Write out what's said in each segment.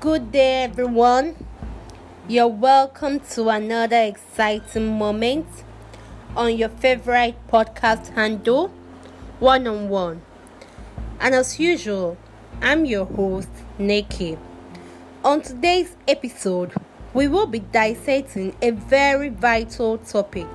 Good day, everyone. You're welcome to another exciting moment on your favorite podcast handle, One on One. And as usual, I'm your host, Nikki. On today's episode, we will be dissecting a very vital topic,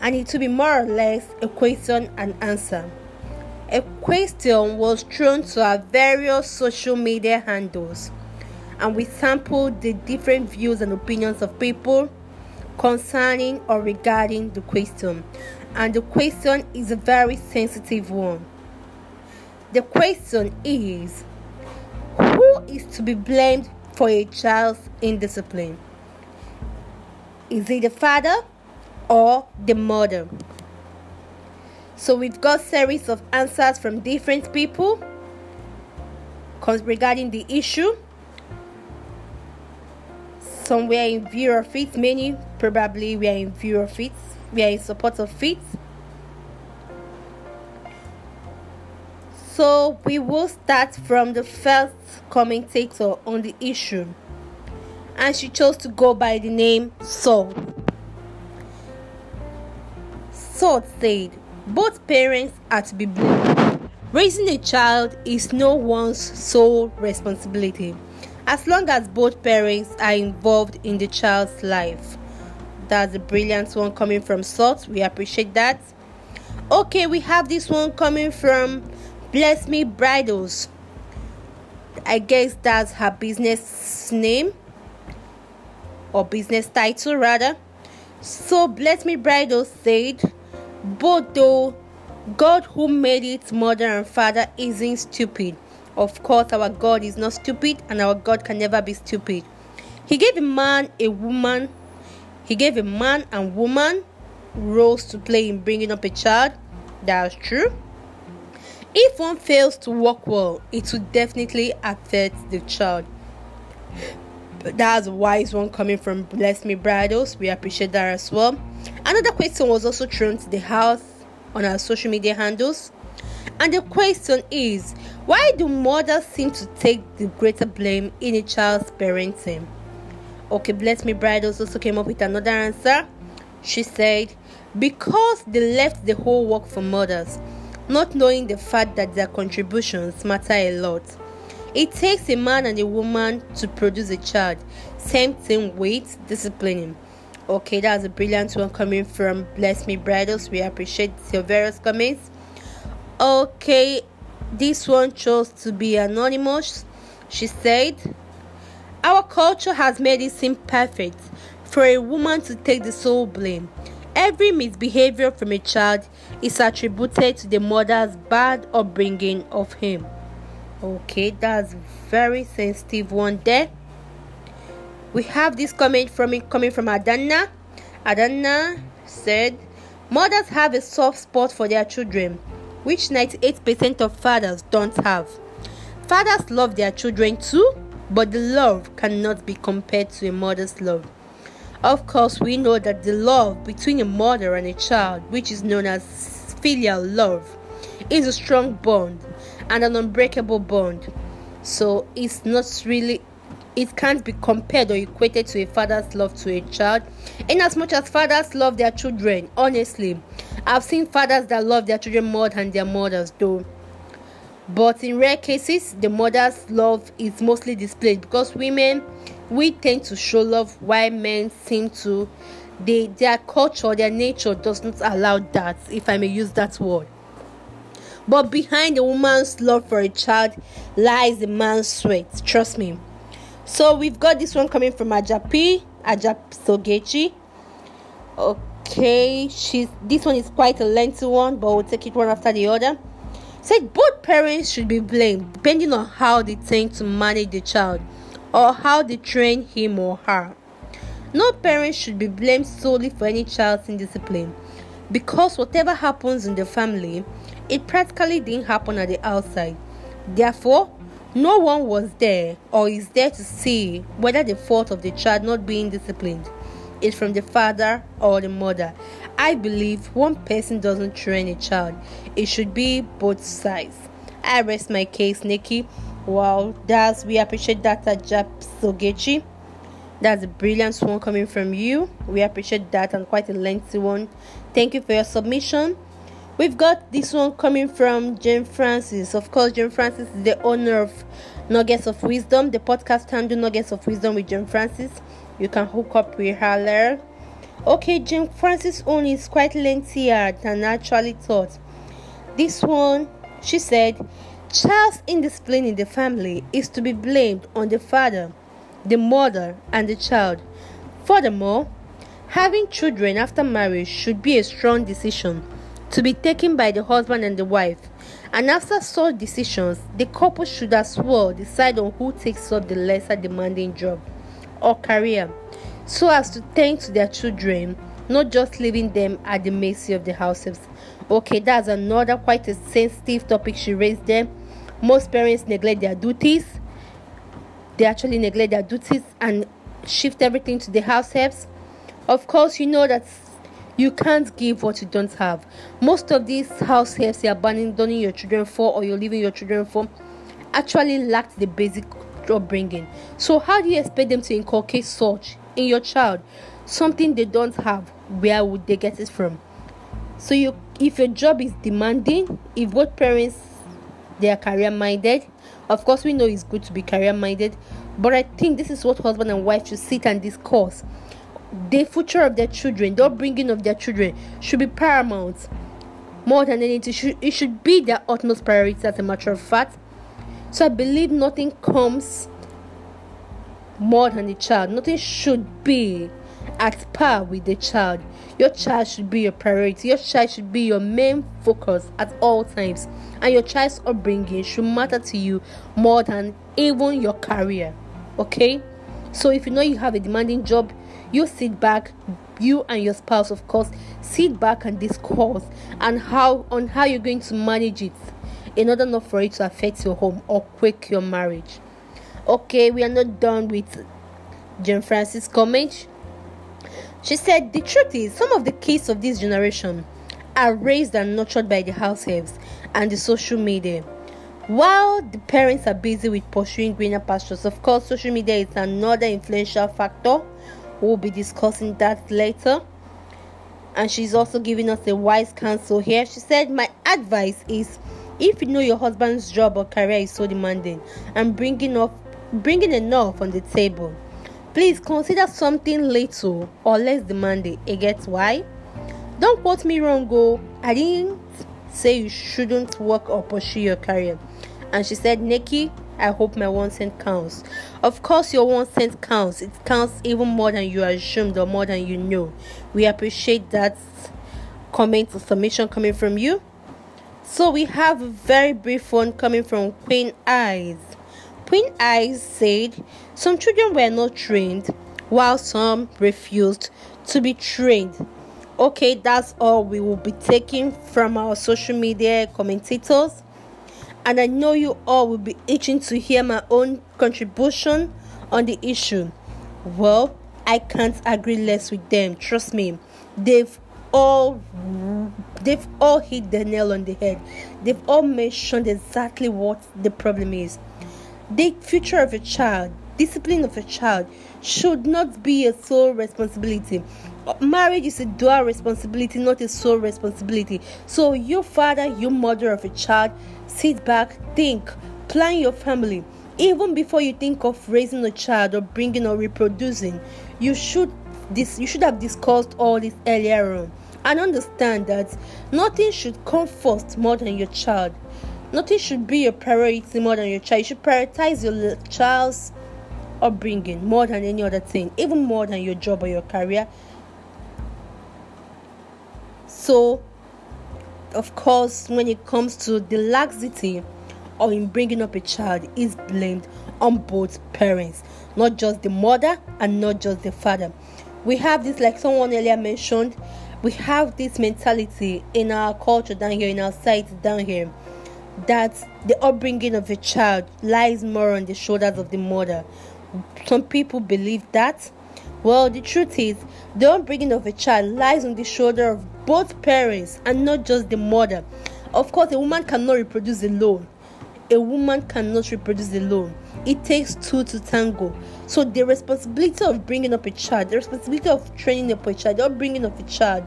and it will be more or less a question and answer. A question was thrown to our various social media handles, and we sampled the different views and opinions of people concerning or regarding the question. And the question is a very sensitive one. The question is Who is to be blamed for a child's indiscipline? Is it the father or the mother? So we've got series of answers from different people regarding the issue. Some were in view of it, many probably were in view of it, we are in support of it. So we will start from the first commentator on the issue, and she chose to go by the name Saul. Saul said, Both parents are to be blamed. Raising a child is no one's sole responsibility as long as both parents are involved in the child's life. That's a brilliant one coming from Salt. We appreciate that. Okay, we have this one coming from Bless Me Bridals. I guess that's her business name or business title rather. So Bless Me Bridals said, but though God who made it mother and father isn't stupid. Of course, our God is not stupid and our God can never be stupid. He gave a man, a woman, he gave a man and woman roles to play in bringing up a child. That's true. If one fails to work well, it will definitely affect the child. But That's a wise one coming from Bless Me Bridals. We appreciate that as well. Another question was also thrown to the house on our social media handles. And the question is why do mothers seem to take the greater blame in a child's parenting? Okay, Bless Me Bridals also came up with another answer. She said, because they left the whole work for mothers not knowing the fact that their contributions matter a lot. It takes a man and a woman to produce a child. Same thing with disciplining. Okay, that's a brilliant one coming from Bless Me Bridals. We appreciate your various comments. Okay, this one chose to be anonymous. She said, Our culture has made it seem perfect for a woman to take the sole blame. Every misbehavior from a child is attributed to the mother's bad upbringing of him. Okay, that's very sensitive one there. We have this comment from coming from Adana. Adana said, Mothers have a soft spot for their children, which 98% of fathers don't have. Fathers love their children too, but the love cannot be compared to a mother's love. Of course, we know that the love between a mother and a child, which is known as filial love, is a strong bond and an unbreakable bond. So it's not really it can't be compared or equated to a father's love to a child. In as much as fathers love their children, honestly, I've seen fathers that love their children more than their mothers do. But in rare cases, the mother's love is mostly displayed because women we tend to show love while men seem to they their culture their nature does not allow that if i may use that word but behind a woman's love for a child lies a man's sweat trust me so we've got this one coming from ajapi ajap sogechi okay she's this one is quite a lengthy one but we'll take it one after the other said both parents should be blamed depending on how they think to manage the child or how they train him or her. No parent should be blamed solely for any child's indiscipline because whatever happens in the family, it practically didn't happen at the outside. Therefore, no one was there or is there to see whether the fault of the child not being disciplined is from the father or the mother. I believe one person doesn't train a child, it should be both sides. I rest my case, Nikki. Wow, that's we appreciate that at Jap Sogechi. That's a brilliant one coming from you. We appreciate that and quite a lengthy one. Thank you for your submission. We've got this one coming from Jane Francis. Of course, Jane Francis is the owner of Nuggets of Wisdom, the podcast handle Nuggets of Wisdom with Jane Francis. You can hook up with her there. Okay, Jane Francis' own is quite lengthier than I actually thought. This one, she said, child's indiscipline in the family is to be blamed on the father, the mother, and the child. Furthermore, having children after marriage should be a strong decision to be taken by the husband and the wife. And after such decisions, the couple should as well decide on who takes up the lesser demanding job or career so as to tend to their children, not just leaving them at the mercy of the households. Okay, that's another quite a sensitive topic she raised there. Most parents neglect their duties. They actually neglect their duties and shift everything to the households. Of course, you know that you can't give what you don't have. Most of these house helps you're abandoning your children for or you're leaving your children for actually lack the basic upbringing. So, how do you expect them to inculcate such in your child? Something they don't have, where would they get it from? So, you if your job is demanding, if both parents they are career minded, of course, we know it's good to be career minded, but I think this is what husband and wife should sit and discuss the future of their children, the upbringing of their children should be paramount. More than anything, it should, it should be their utmost priority as a matter of fact. So I believe nothing comes more than the child. Nothing should be at par with the child. Your child should be your priority. Your child should be your main focus at all times. And your child's upbringing should matter to you more than even your career. Okay? So if you know you have a demanding job, you sit back you and your spouse of course sit back and discuss and how on how you're going to manage it in order not for it to affect your home or quake your marriage. Okay we are not done with Jane Francis comment. She said the truth is some of the kids of this generation are raised and nurtured by the households and the social media. While the parents are busy with pursuing greener pastures of course social media is another influential factor We'll be discussing that later. And she's also giving us a wise counsel here. She said, My advice is if you know your husband's job or career is so demanding and bringing up bringing enough on the table, please consider something little or less demanding. It gets why? Don't quote me wrong, go. I didn't say you shouldn't work or pursue your career. And she said, Nikki, I hope my one cent counts. Of course, your one cent counts. It counts even more than you assumed or more than you know. We appreciate that comment or submission coming from you. So we have a very brief one coming from Queen Eyes. Queen Eyes said some children were not trained while some refused to be trained. Okay, that's all we will be taking from our social media commentators and I know you all will be itching to hear my own contribution on the issue. Well, I can't agree less with them. Trust me, they've all they've all hit the nail on the head. They've all mentioned exactly what the problem is. The future of a child, discipline of a child, should not be a sole responsibility. Marriage is a dual responsibility, not a sole responsibility. So, your father, your mother of a child, Sit back, think, plan your family. Even before you think of raising a child or bringing or reproducing, you should this you should have discussed all this earlier on and understand that nothing should come first more than your child. Nothing should be your priority more than your child. You should prioritize your child's upbringing more than any other thing, even more than your job or your career. So of course, when it comes to the laxity or in bringing up a child, is blamed on both parents, not just the mother and not just the father. We have this, like someone earlier mentioned, we have this mentality in our culture down here, in our society down here, that the upbringing of a child lies more on the shoulders of the mother. Some people believe that. Well, the truth is, the upbringing of a child lies on the shoulder of both parents and not just the mother. Of course, a woman cannot reproduce alone. a woman cannot reproduce alone. It takes two to tango. So the responsibility of bringing up a child, the responsibility of training up a child, or bringing up a child,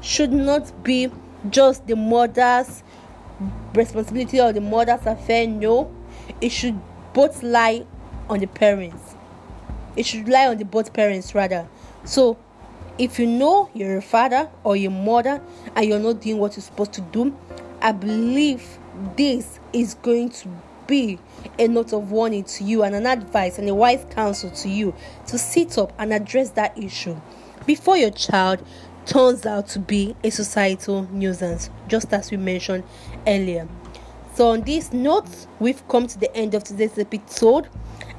should not be just the mother's responsibility or the mother's affair. No, it should both lie on the parents. It should lie on the both parents rather. So if you know you're a father or your mother and you're not doing what you're supposed to do, I believe this is going to be a note of warning to you and an advice and a wise counsel to you to sit up and address that issue before your child turns out to be a societal nuisance, just as we mentioned earlier. So, on this note, we've come to the end of today's episode,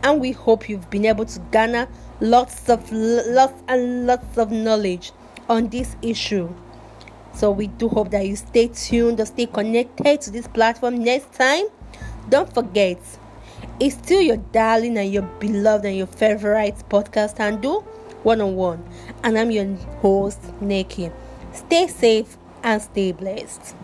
and we hope you've been able to garner lots of lots and lots of knowledge on this issue. So we do hope that you stay tuned or stay connected to this platform next time. Don't forget, it's still your darling and your beloved and your favorite podcast handle, one on one. And I'm your host, Nikki. Stay safe and stay blessed.